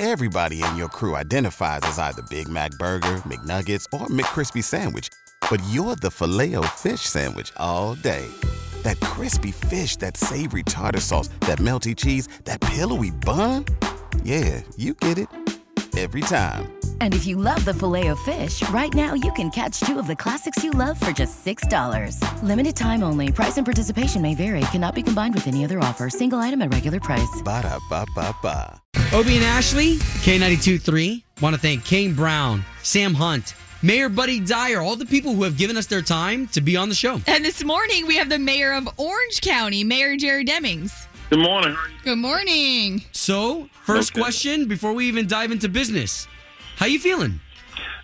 Everybody in your crew identifies as either Big Mac Burger, McNuggets, or McCrispy Sandwich. But you're the filet fish Sandwich all day. That crispy fish, that savory tartar sauce, that melty cheese, that pillowy bun. Yeah, you get it. Every time. And if you love the Filet-O-Fish, right now you can catch two of the classics you love for just $6. Limited time only. Price and participation may vary. Cannot be combined with any other offer. Single item at regular price. Ba da ba ba ba. Obie and Ashley, K92 3. Want to thank Kane Brown, Sam Hunt, Mayor Buddy Dyer, all the people who have given us their time to be on the show. And this morning we have the mayor of Orange County, Mayor Jerry Demings. Good morning. Good morning. So, first Okay. question before we even dive into business. How you feeling?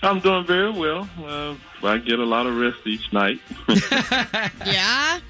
I'm doing very well. Uh, I get a lot of rest each night. Yeah.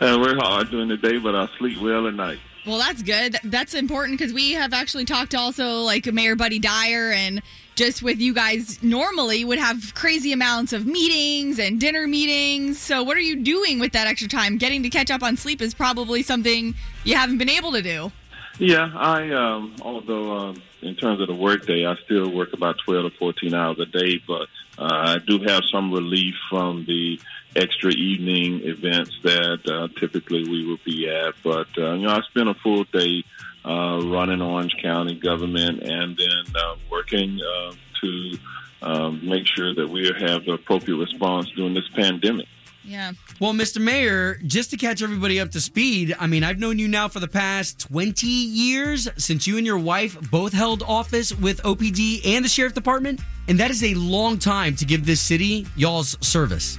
And we're hard during the day, but I sleep well at night. Well, that's good. That's important because we have actually talked to also like Mayor Buddy Dyer and just with you guys normally would have crazy amounts of meetings and dinner meetings. So what are you doing with that extra time? Getting to catch up on sleep is probably something you haven't been able to do. Yeah, I um, although um, in terms of the workday, I still work about 12 to 14 hours a day, but uh, I do have some relief from the extra evening events that uh, typically we would be at. But uh, you know, I spend a full day uh, running Orange County government and then uh, working uh, to um, make sure that we have the appropriate response during this pandemic. Yeah. Well, Mr. Mayor, just to catch everybody up to speed, I mean, I've known you now for the past 20 years since you and your wife both held office with OPD and the Sheriff Department. And that is a long time to give this city y'all's service.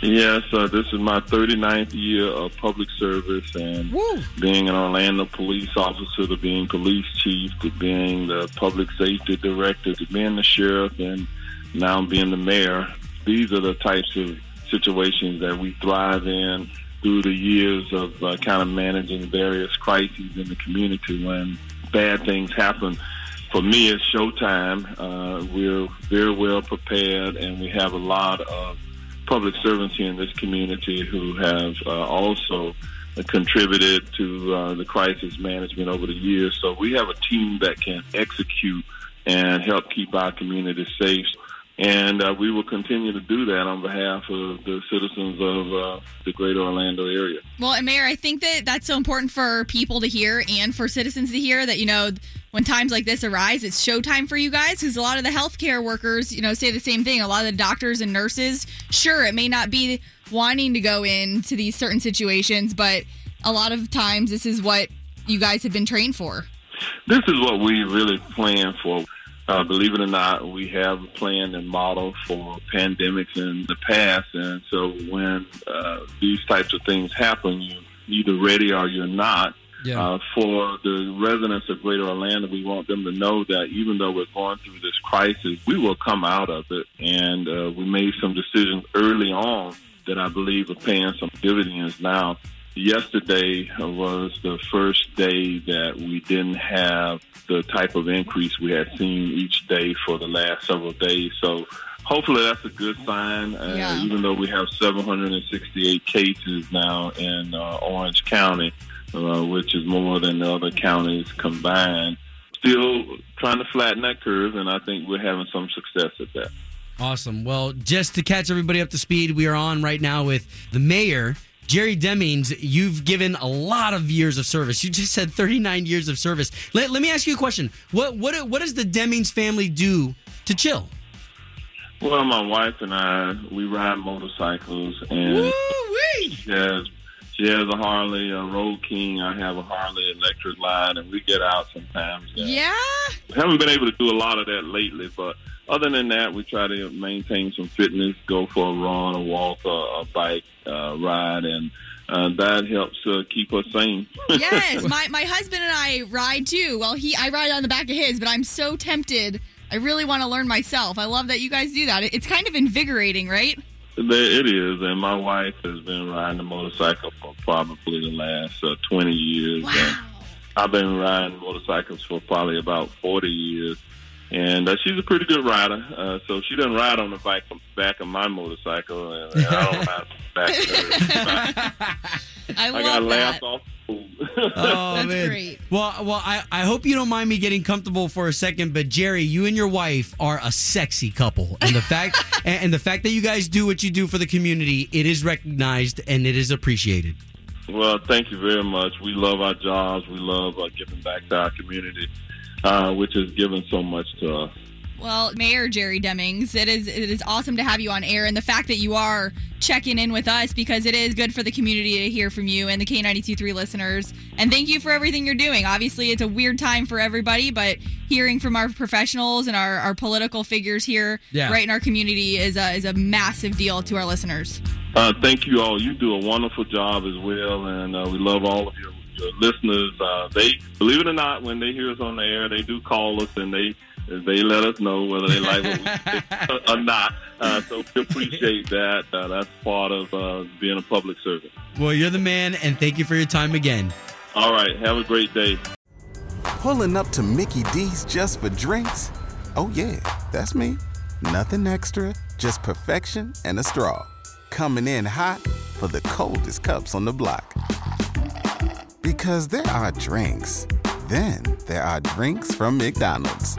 Yes, uh, this is my 39th year of public service, and being an Orlando police officer to being police chief to being the public safety director to being the sheriff and now being the mayor. These are the types of situations that we thrive in through the years of uh, kind of managing various crises in the community when bad things happen. For me, it's showtime. Uh, we're very well prepared, and we have a lot of public servants here in this community who have uh, also contributed to uh, the crisis management over the years. So we have a team that can execute and help keep our community safe. And uh, we will continue to do that on behalf of the citizens of uh, the greater Orlando area. Well, and Mayor, I think that that's so important for people to hear and for citizens to hear that, you know, when times like this arise, it's showtime for you guys because a lot of the healthcare workers, you know, say the same thing. A lot of the doctors and nurses, sure, it may not be wanting to go into these certain situations, but a lot of times this is what you guys have been trained for. This is what we really plan for. Uh, believe it or not, we have planned and modeled for pandemics in the past, and so when uh, these types of things happen, you're either ready or you're not. Uh, for the residents of Greater Orlando, we want them to know that even though we're going through this crisis, we will come out of it. And uh, we made some decisions early on that I believe are paying some dividends now. Yesterday was the first day that we didn't have the type of increase we had seen each day for the last several days. So hopefully that's a good sign. Uh, Yeah. Even though we have 768 cases now in uh, Orange County, uh, which is more than the other counties combined, still trying to flatten that curve, and I think we're having some success at that. Awesome. Well, just to catch everybody up to speed, we are on right now with the mayor, Jerry Demings. You've given a lot of years of service. You just said 39 years of service. Let, let me ask you a question. What what what does the Demings family do to chill? Well, my wife and I, we ride motorcycles, and she has she has a Harley, a Road King. I have a Harley Electra Glide, and we get out sometimes. Yeah. Haven't been able to do a lot of that lately, but other than that, we try to maintain some fitness, go for a run, a walk, a, a bike uh, ride, and uh, that helps uh, keep us sane. Yes, my, my husband and I ride too. Well, he I ride on the back of his, but I'm so tempted. I really want to learn myself. I love that you guys do that. It's kind of invigorating, right? It is, and my wife has been riding a motorcycle for probably the last uh, 20 years. And I've been riding motorcycles for probably about 40 years. And uh, she's a pretty good rider, uh, so she doesn't ride on the back back of my motorcycle, and I don't ride on the back of hers. I I love got that. laughed off. Oh That's man. great. Well, well, I, I hope you don't mind me getting comfortable for a second, but Jerry, you and your wife are a sexy couple, and the fact and, and the fact that you guys do what you do for the community, it is recognized and it is appreciated. Well, thank you very much. We love our jobs. We love uh, giving back to our community, uh, which has given so much to us. Well, Mayor Jerry Demings, it is it is awesome to have you on air, and the fact that you are checking in with us because it is good for the community to hear from you and the K92.3 listeners. And thank you for everything you're doing. Obviously, it's a weird time for everybody, but hearing from our professionals and our, our political figures here, Yeah. right in our community, is a, is a massive deal to our listeners. Uh, thank you all. You do a wonderful job as well, and uh, we love all of your, your listeners. Uh, they, believe it or not, when they hear us on the air, they do call us and they they let us know whether they like what we or not. Uh, so we appreciate that. Uh, that's part of uh, being a public servant. Well, you're the man, and thank you for your time again. All right. Have a great day. Pulling up to Mickey D's just for drinks? Oh, yeah, that's me. Nothing extra, just perfection and a straw. Coming in hot for the coldest cups on the block. Because there are drinks, then there are drinks from McDonald's.